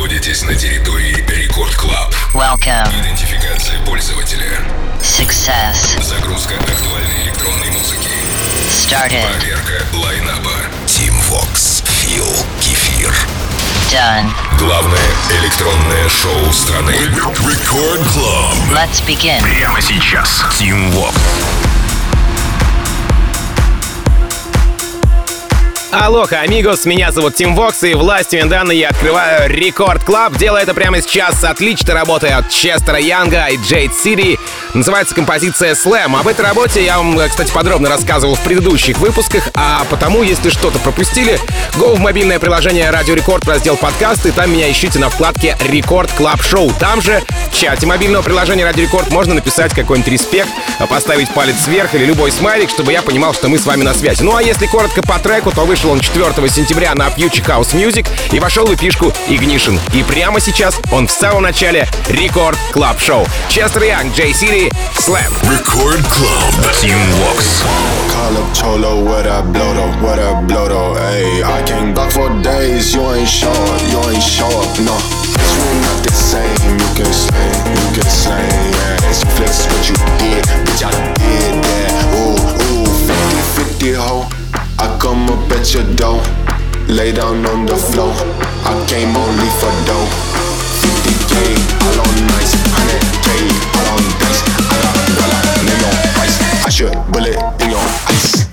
находитесь на территории Record Club. Welcome. Идентификация пользователя. Success. Загрузка актуальной электронной музыки. Started. Проверка лайнапа. Tim Vox. Фил. Кефир. Done. Главное электронное шоу страны. Record Club. Let's begin. Прямо сейчас. Tim Vox. Алоха, амигос, меня зовут Tim Vox, и властью Вендана я открываю Record Club. Делаю это прямо сейчас с отличной работой от Честера Янга и Джейд Сири. Называется композиция Slam. Об этой работе я вам, кстати, подробно рассказывал в предыдущих выпусках, а потому, если что-то пропустили, go в мобильное приложение Радио Рекорд, раздел подкасты, там меня ищите на вкладке Record Club шоу. Там же, в чате мобильного приложения Радио Рекорд, можно написать какой-нибудь респект, поставить палец вверх или любой смайлик, чтобы я понимал, что мы с вами на связи. Ну а если коротко по треку, то вышел он 4 сентября на Future House Music и вошел в эпишку Ignition. И прямо сейчас он в самом начале Рекорд Клаб Шоу. Честер Янг, Джей Сири, Slam. Record Club. Team Vox. Call up Cholo, what I blow though, what I blow though, ayy. I can't block for days, you ain't show up, you ain't show up, no. It's really not the same, you can slay, you can slay, yeah. It's flex what you did, bitch, I did that. Ooh, ooh, 50 50 ho. I come up at your door, lay down on the floor. I came only for dough. 50k, all on nice, 100k, all on dice. I got dollar, name on price. I should bullet in your ice.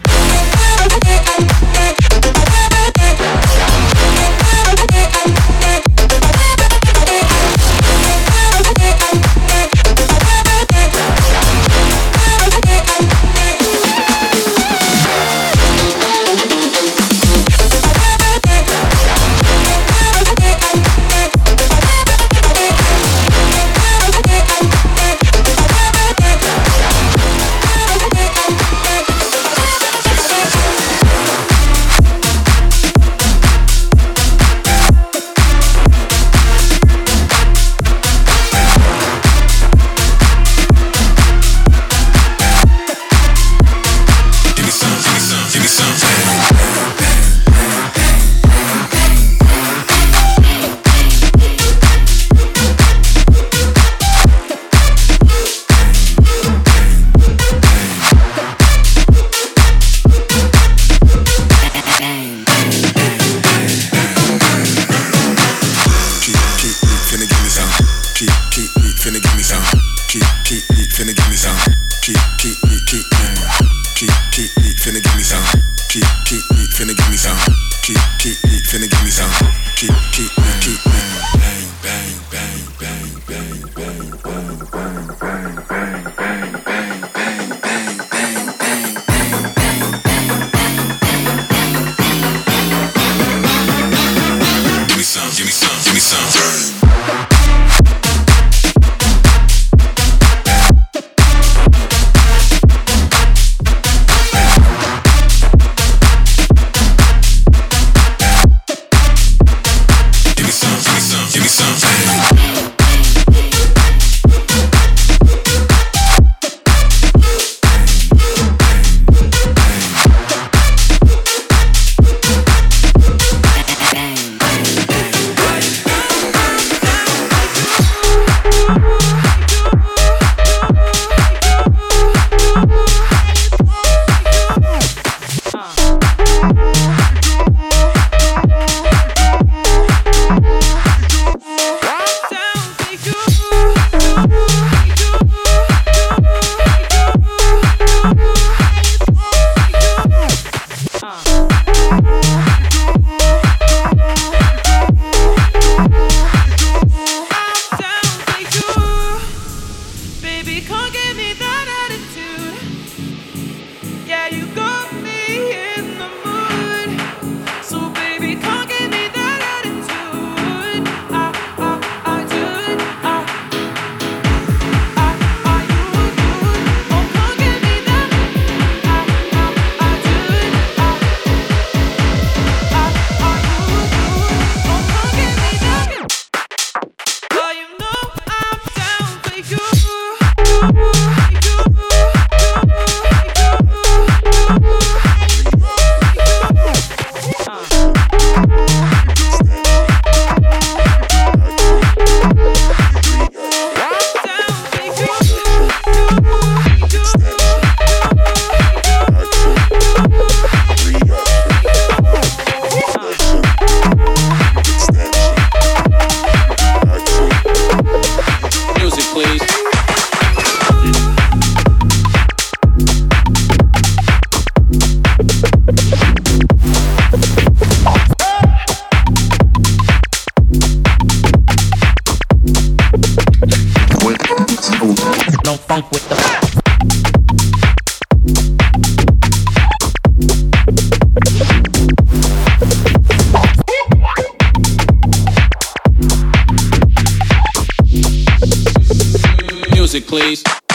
Music, please.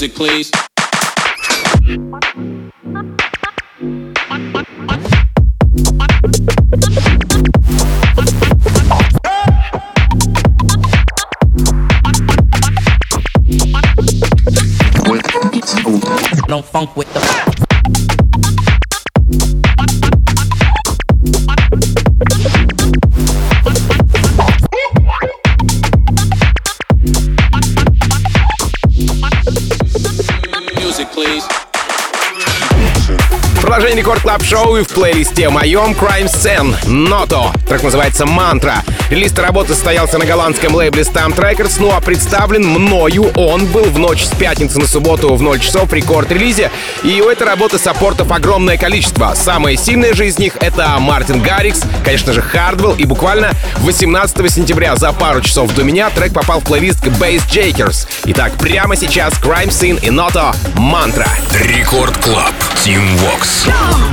Music, please. Продолжение Рекорд Клаб Шоу и в плейлисте моем Crime Zcene, Noto. Так называется Mantra. Релиз работы состоялся на голландском лейбле STMPD Records, ну а представлен мною он был в ночь с пятницы на субботу в 0 часов рекорд-релизе. И у этой работы саппортов огромное количество. Самые сильные же из них это Мартин Гаррикс, конечно же Хардвелл и буквально 18 сентября за пару часов до меня трек попал в плейлист Bassjackers. Итак, прямо сейчас Crime Zcene и Noto Mantra. Рекорд Клаб. Team Vox. Where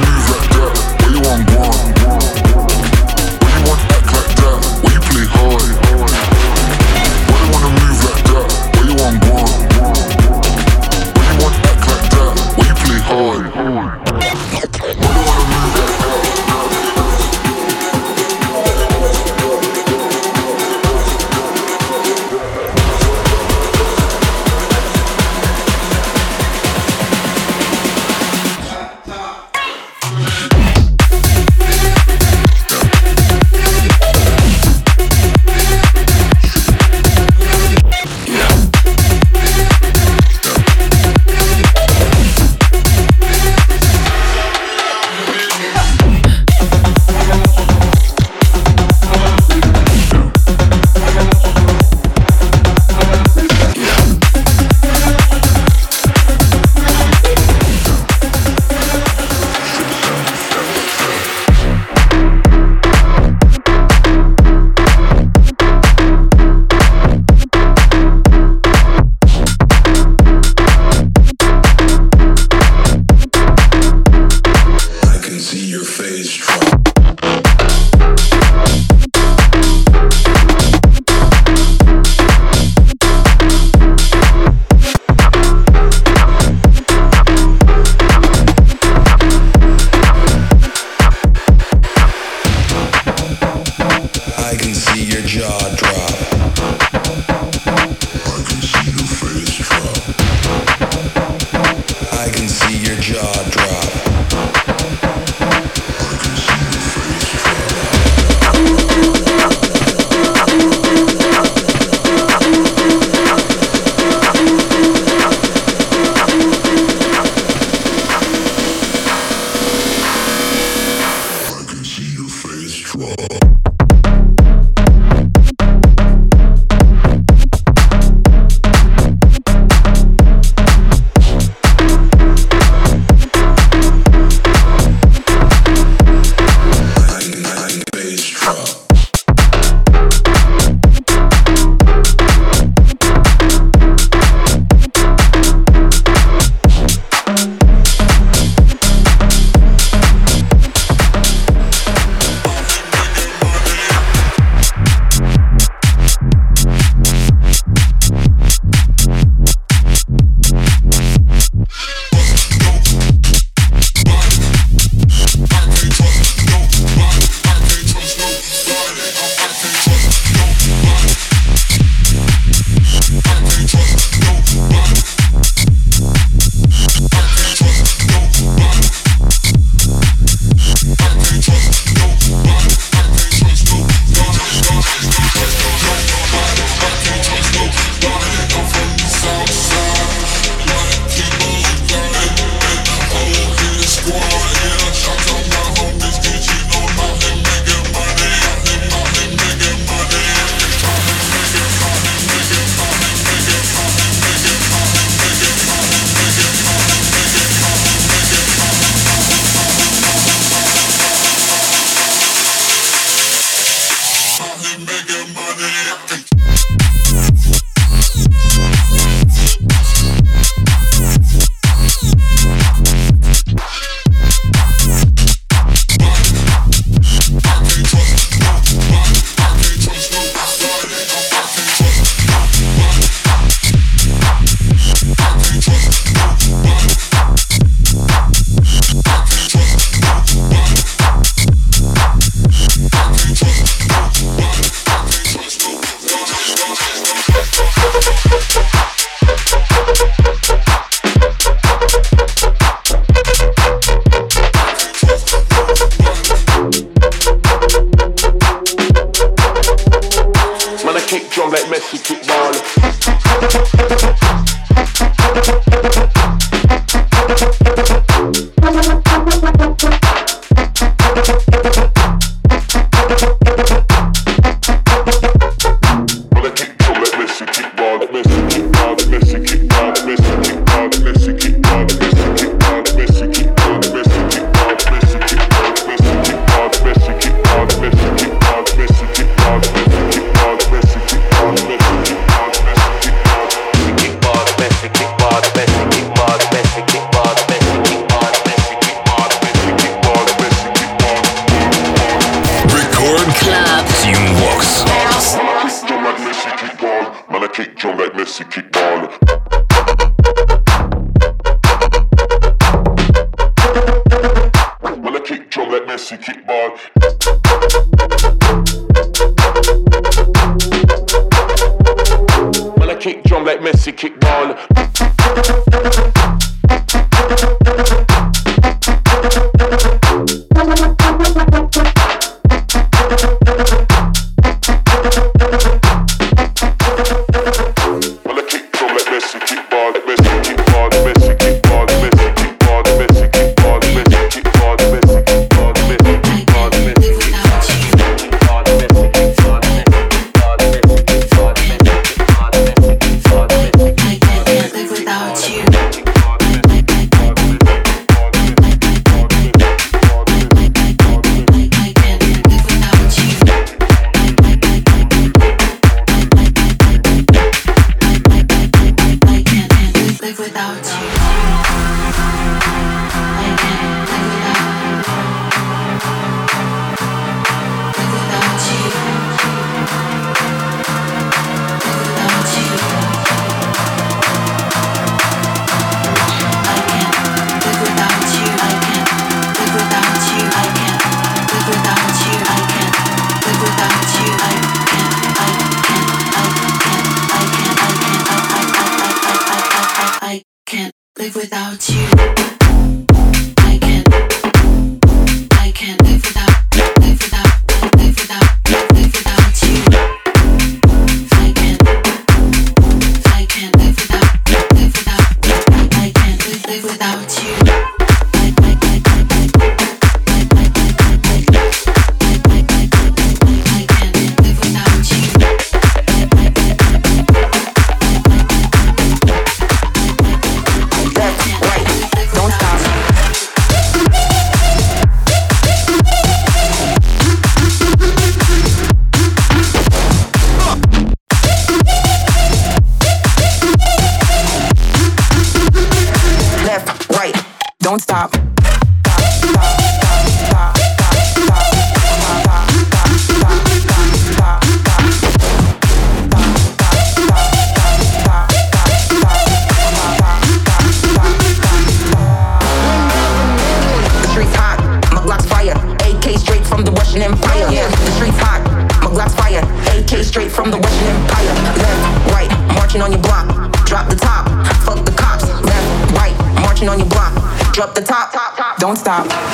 Russian Empire. Yeah, the streets hot, my glass fire. AK straight from the Russian Empire. Left, right, marching on your block. Drop the top, fuck the cops. Left, right, marching on your block. Drop the top, top, top. Don't stop. Don't stop.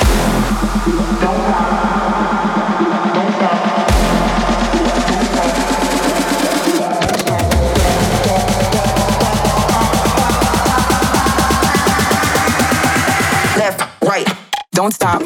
right. Don't stop.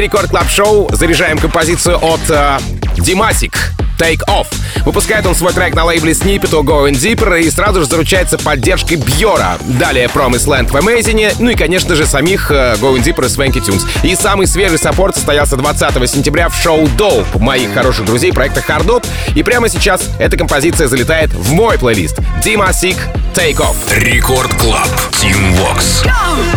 Record Club шоу заряжаем композицию от э, Димасик. Take Off. Выпускает он свой трек на лейбле Snippet у Going Deeper и сразу же заручается поддержкой Бьора. Далее Promise Land в Amazing, ну и, конечно же, самих uh, Going Deeper и Swanky Tunes. И самый свежий саппорт состоялся 20 сентября в шоу Dope моих хороших друзей проекта Hard И прямо сейчас эта композиция залетает в мой плейлист. Димасик Take Off. Record Club. Tim Vox. Go!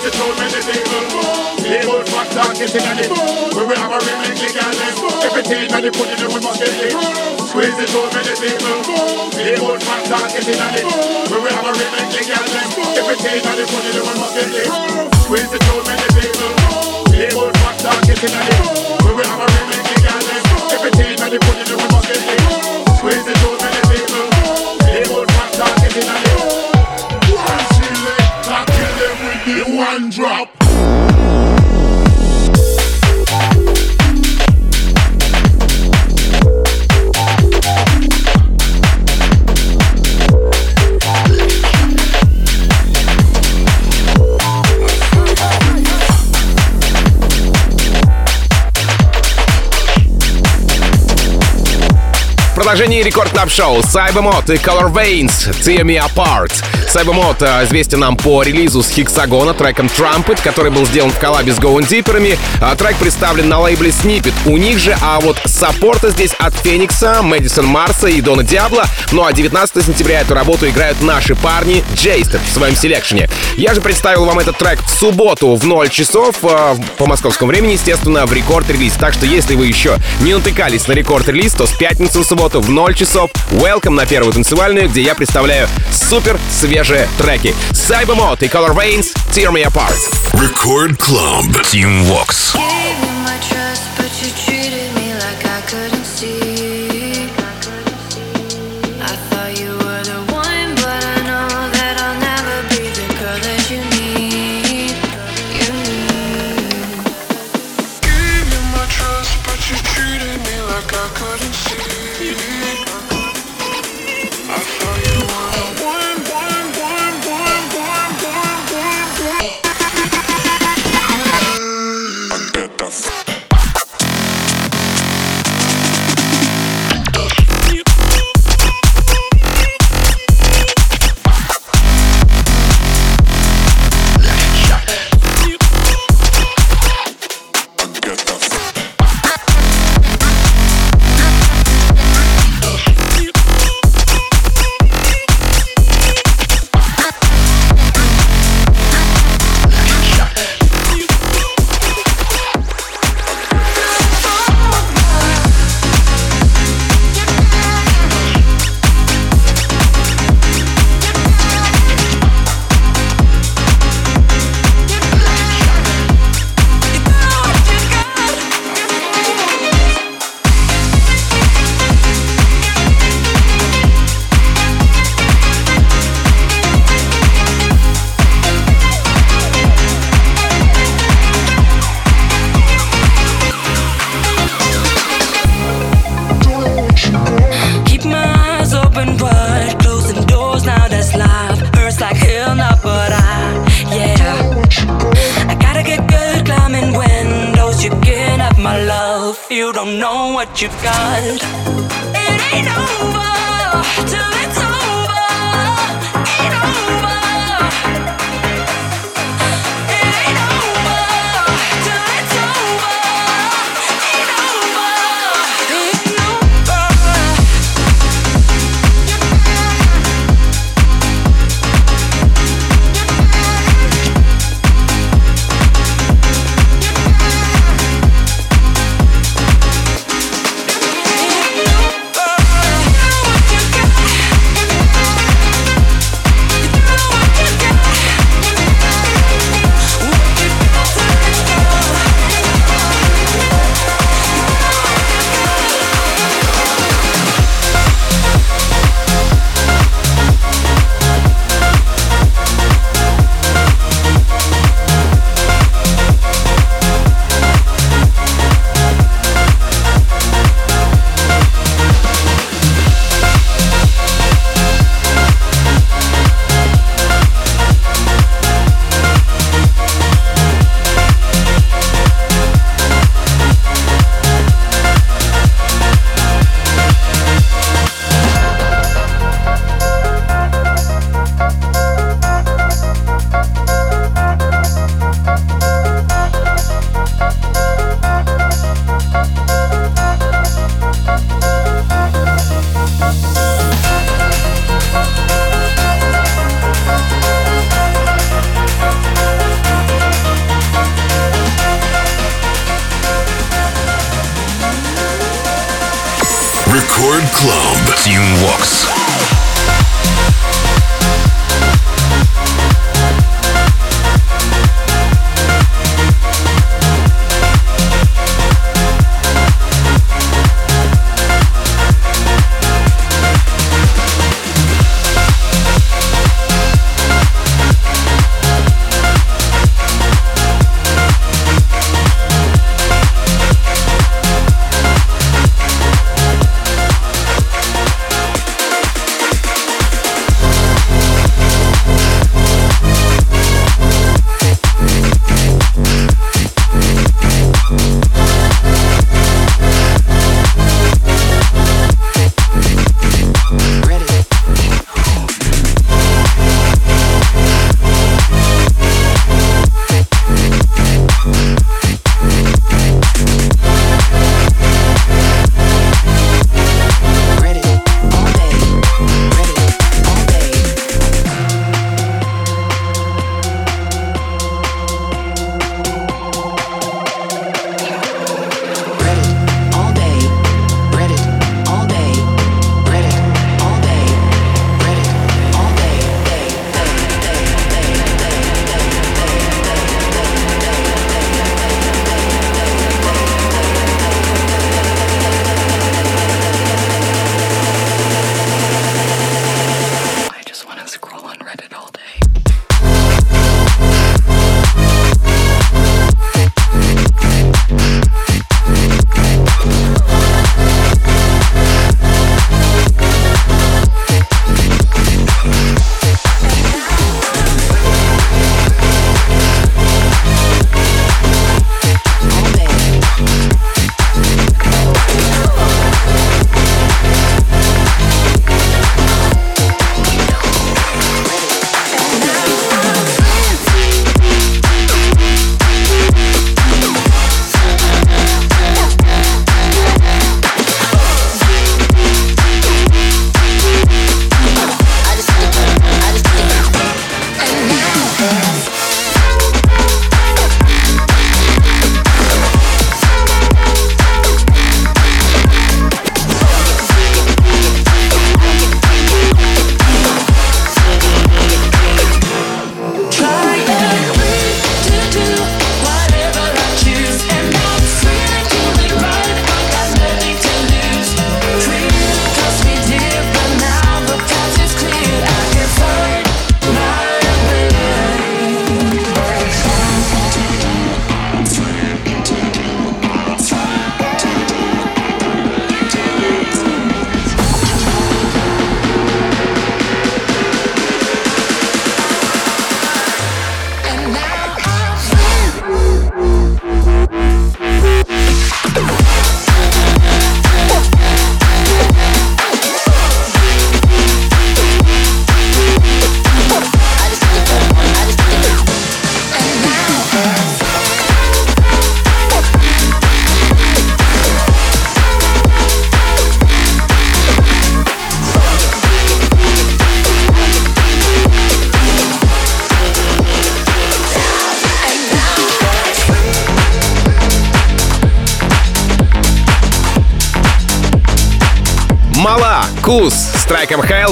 she told me the thing was wrong. Label facts are kissing on it. We will have a remake legally. Everything that they put in it, we must get it. Squeeze it told me the thing was wrong. Label facts are kissing on it. We will have a remake legally. Everything that they put in it, we must get it. Squeeze it told the thing was wrong. Label facts kissing on it. We will have a remake legally. Everything that they put in it, we must get it. Продолжении рекорд клаб шоу Cybermod и Color Veins Tear Me Apart. Cybermod э, известен нам по релизу с Хексагона треком Trumpet, который был сделан в коллабе с Going Deeper'ами. А трек представлен на лейбле Snippet. У них же, а вот саппорта здесь от Феникса, Мэдисон Марса и Дона Диабло. Ну а 19 сентября эту работу играют наши парни Джейстер в своем селекшене. Я же представил вам этот трек в субботу в 0 часов э, по московскому времени, естественно, в рекорд-релиз. Так что если вы еще не натыкались на рекорд-релиз, то с пятницы в субботу субботу в 0 часов. Welcome на первую танцевальную, где я представляю супер свежие треки. Cybermod и Color Veins Tear Me Apart. Record Club. Team Vox. you've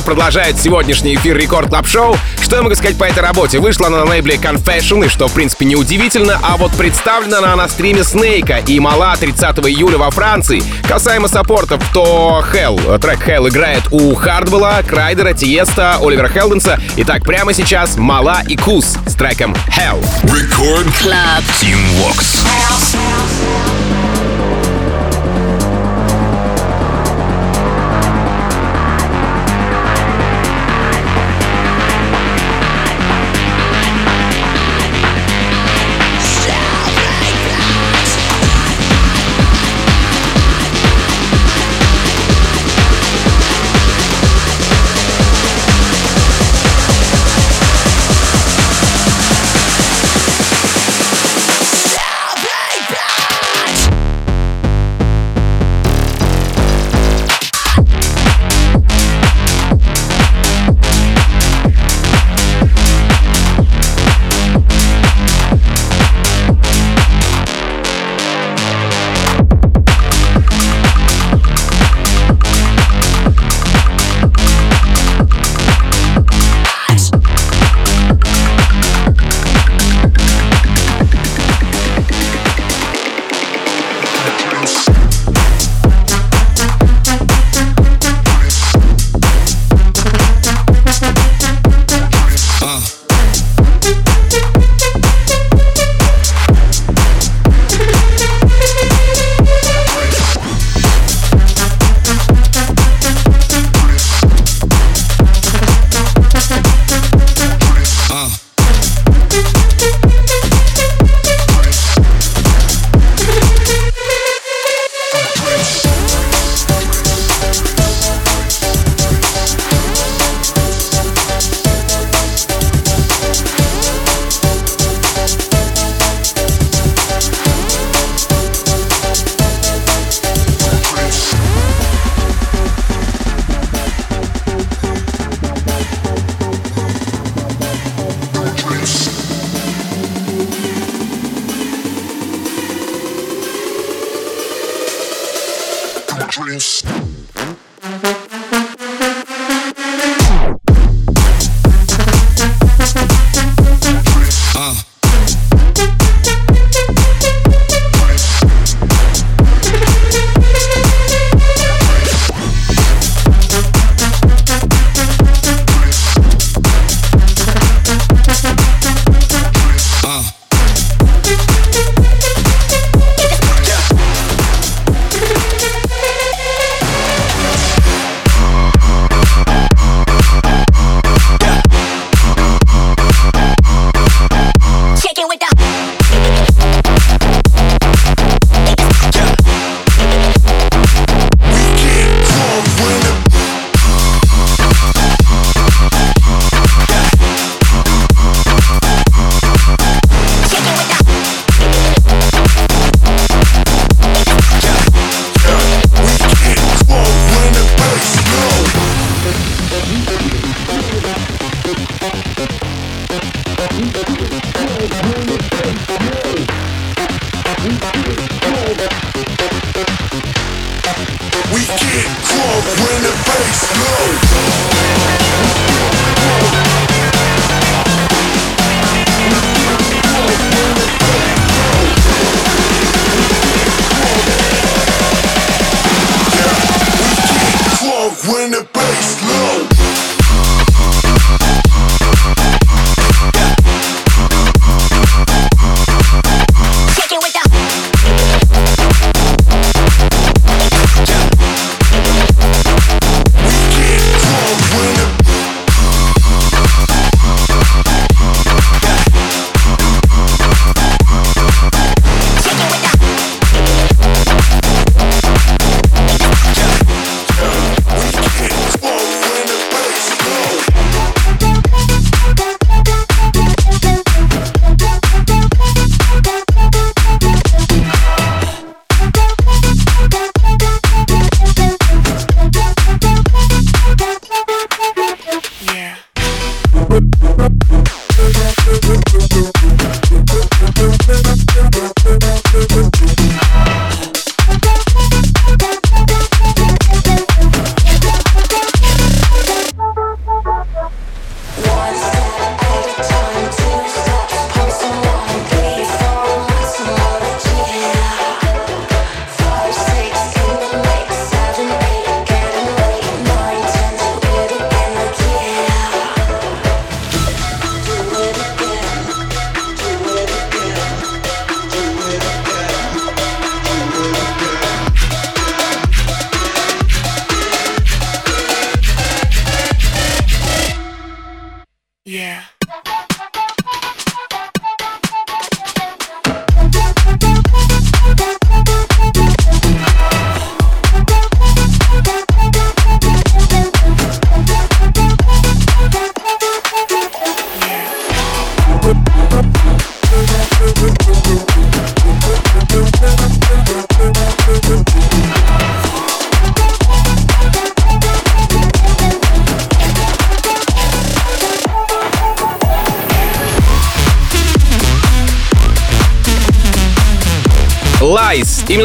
продолжает сегодняшний эфир Record Club шоу. Что я могу сказать по этой работе? Вышла она на лейбле Confession, и что, в принципе, неудивительно, а вот представлена она на стриме Снейка и Malaa 30 июля во Франции. Касаемо саппортов, то Hell, трек Hell играет у Хардвелла, Крайдера, Тиеста, Оливера Хелденса. Итак, прямо сейчас Malaa и Кус с треком Hell. Record Club. Tim Vox.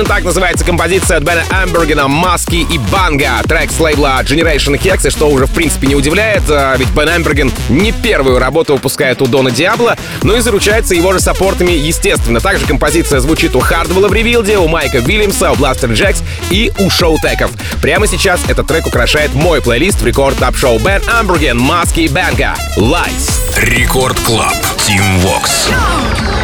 Именно так называется композиция от Бена Амбергена, Маски и Банга. Трек с лейбла Generation Hex, и что уже в принципе не удивляет, а, ведь Бен Амберген не первую работу выпускает у Дона Диабло, но и заручается его же саппортами естественно. Также композиция звучит у Хардвелла в Revealed, у Майка Вильямса, у Бластер Джекс и у Шоутеков. Прямо сейчас этот трек украшает мой плейлист в Record Club шоу Бен Амберген, Маски и Банга. Lies. Record Club. Tim Vox. Feeling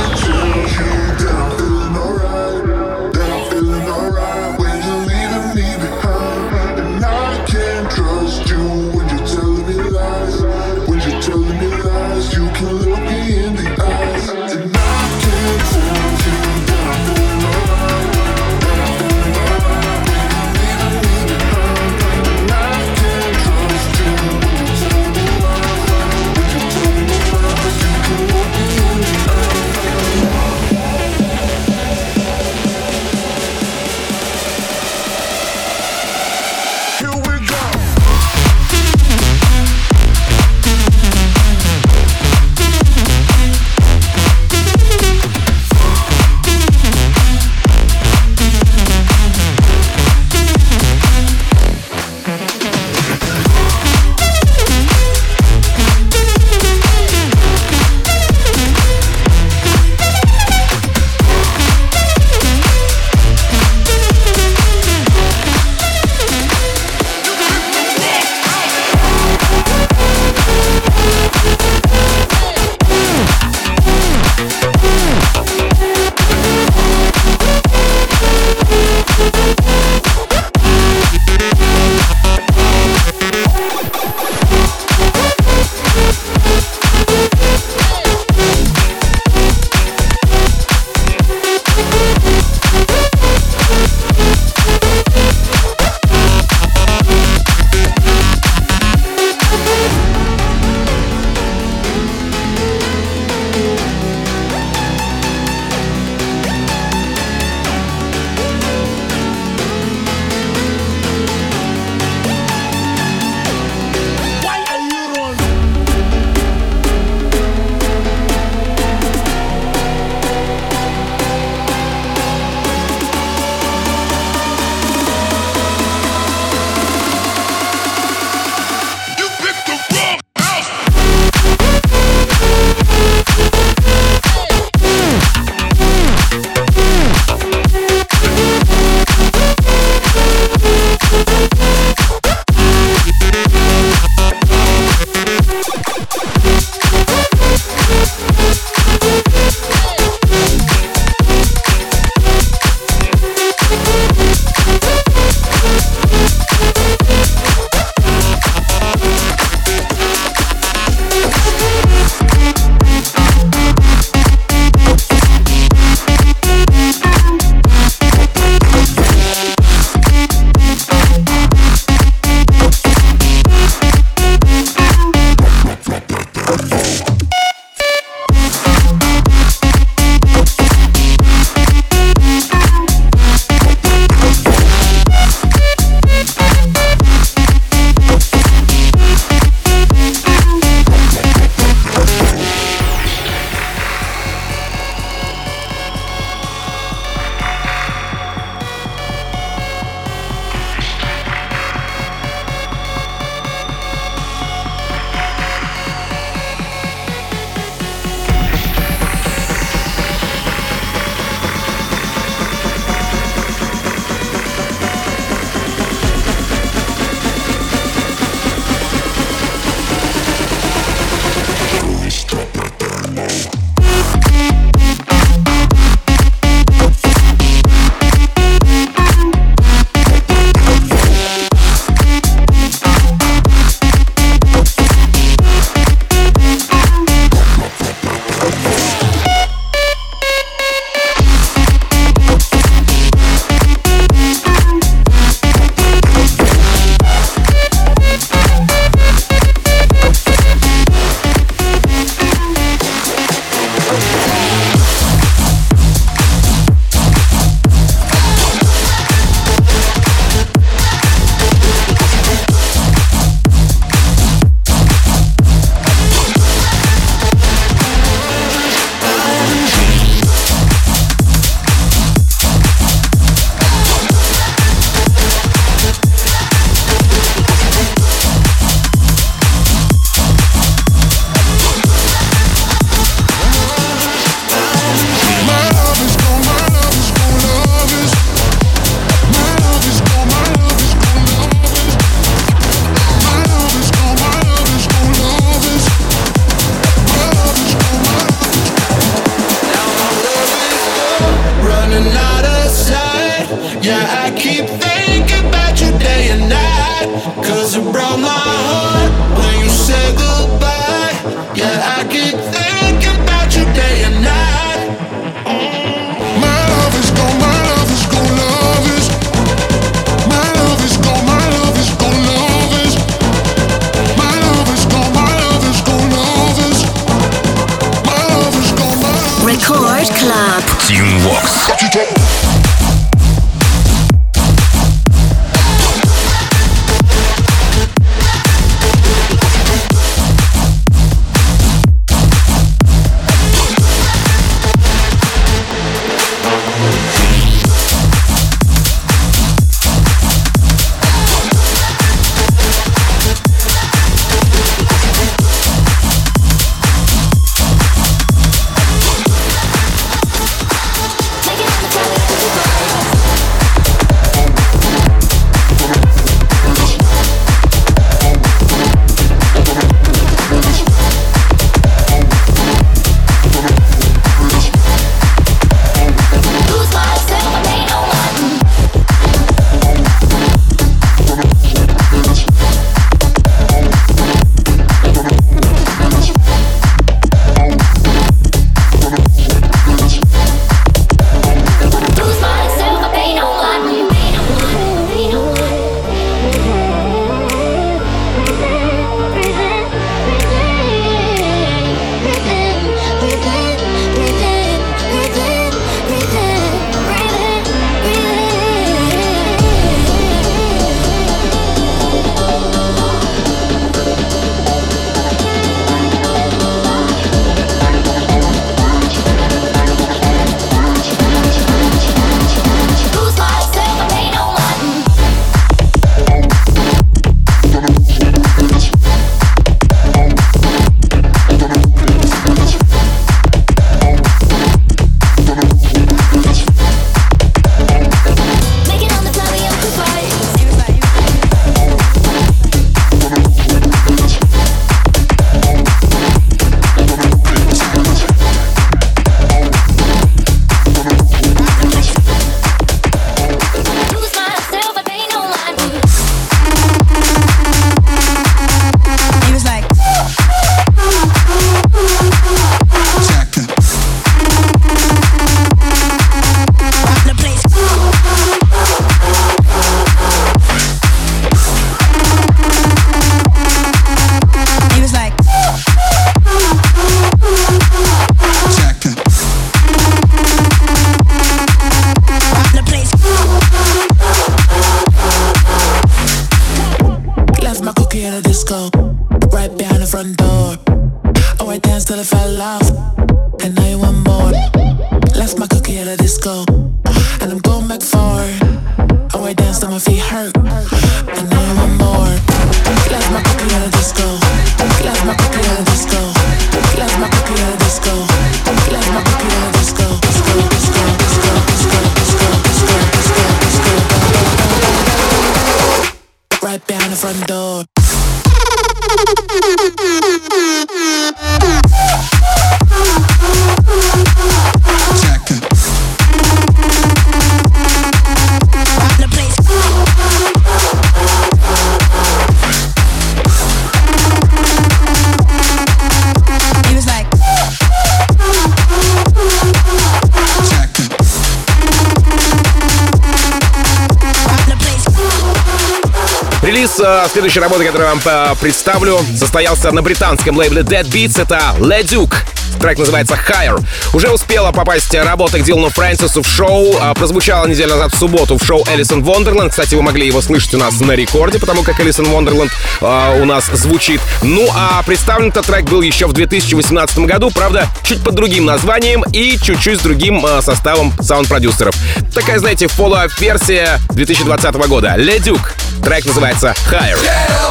Релиз следующей работы, которую я вам э, представлю, состоялся на британском лейбле Deadbeats. Это Duke. Трек называется Higher. Уже успела попасть работа к Дилану Фрэнсису в шоу. А, прозвучала неделю назад в субботу в шоу Элисон Вондерленд. Кстати, вы могли его слышать у нас на рекорде, потому как Элисон Вондерленд а, у нас звучит. Ну, а представлен этот трек был еще в 2018 году, правда, чуть под другим названием и чуть-чуть с другим а, составом саунд-продюсеров. Такая, знаете, follow-up версия 2020 года. Duke. Трек называется Higher.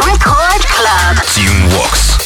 Record Club. Team Vox.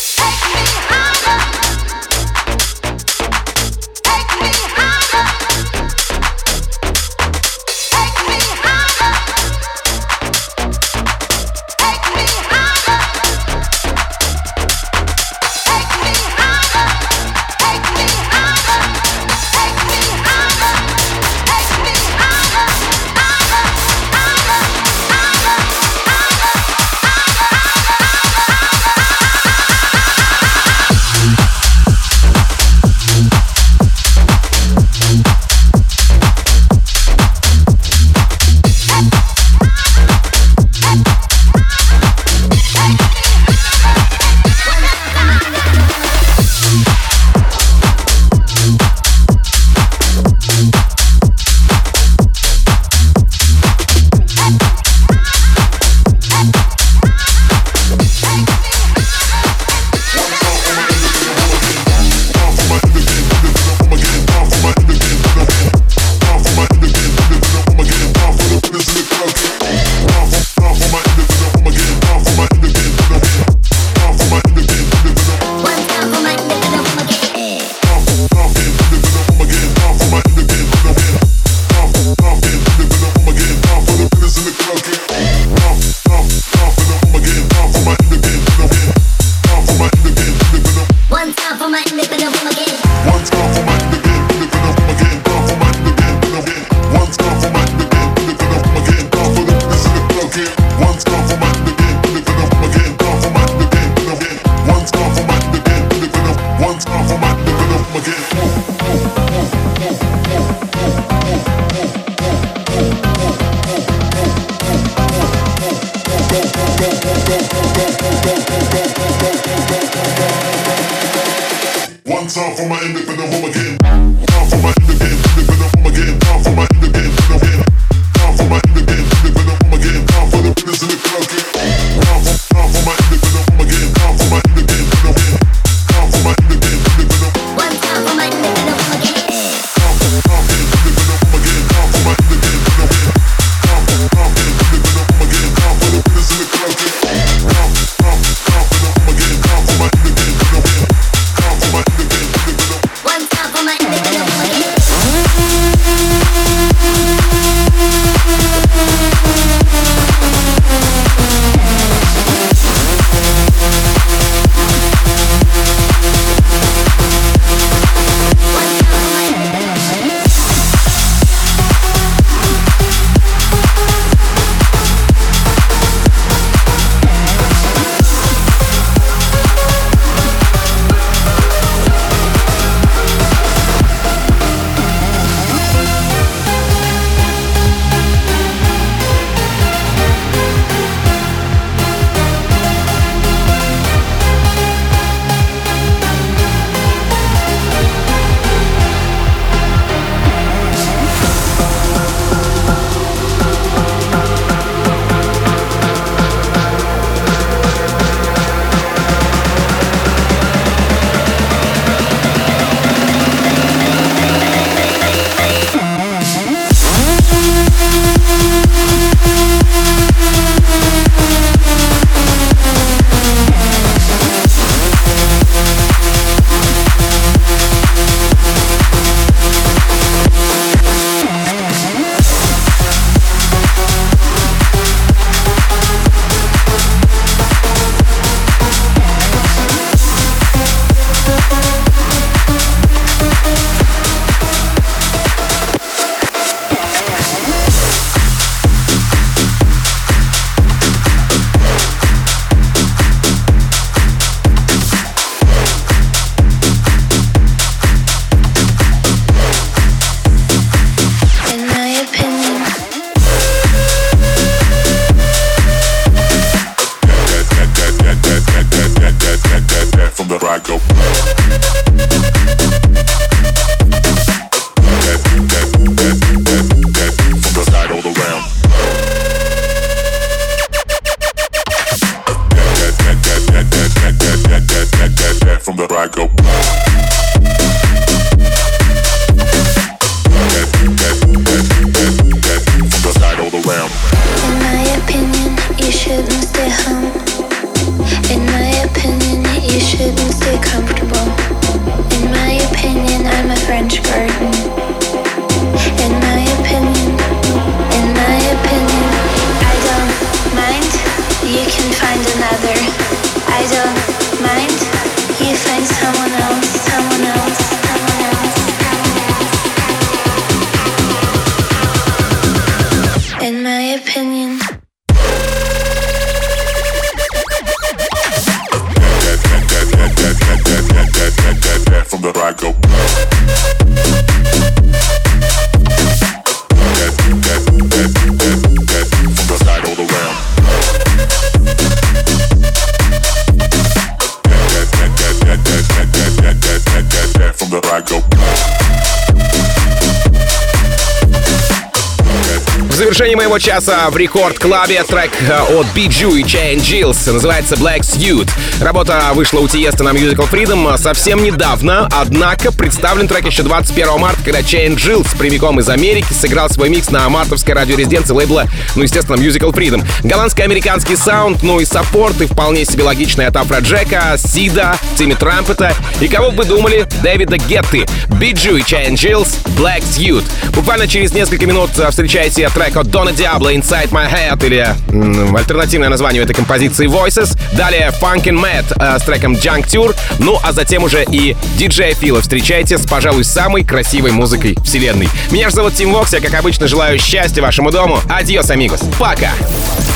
В моего часа в Record Club'е трек э, от BIJOU и Chain Jills называется Black Suit. Работа вышла у Тиеста на Musical Freedom совсем недавно, однако представлен трек еще 21 марта, когда Chain Jills прямиком из Америки сыграл свой микс на мартовской радиорезиденции лейбла, ну, естественно, Musical Freedom. Голландско-американский саунд, ну и саппорт, и вполне себе логичный от Афроджека, Сида, Тимми Трампета и кого бы думали, Дэвида Гетты. Биджу и Chain Jills Black Suit. Буквально через несколько минут э, встречайте трек от Дона Диабло Inside My Head или м, альтернативное название этой композиции Voices. Далее Funkin' Mad э, с треком Junk Tour. Ну а затем уже и диджей Фила встречайте с, пожалуй, самой красивой музыкой вселенной. Меня же зовут Тим Вокс, я, как обычно, желаю счастья вашему дому. Адьос, амигос. Пока!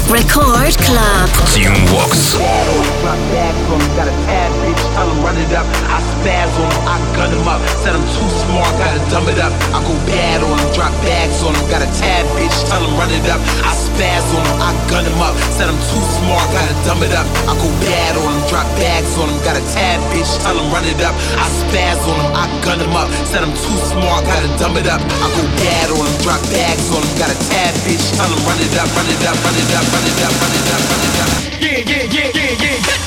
Record Club. Team Vox. Tell him run it up. I spaz on him, I gun him up. Said I'm too smart, got a dumb it up. I go bad on them, drop bags on them. Got a tab bitch, tell them run it up. I spaz on them, I gun them up. Said I'm too smart, gotta dumb it up. I go bad on them, drop bags on them. Got a tab bitch, tell them run it up. I spaz on them, I gun them up. Said I'm too smart, gotta dumb it up. I go bad on them, drop bags on them. Got a tab bitch, tell them run it up, run it up, run it up, run it up, run it up, run it up. Yeah, yeah, yeah, yeah, yeah.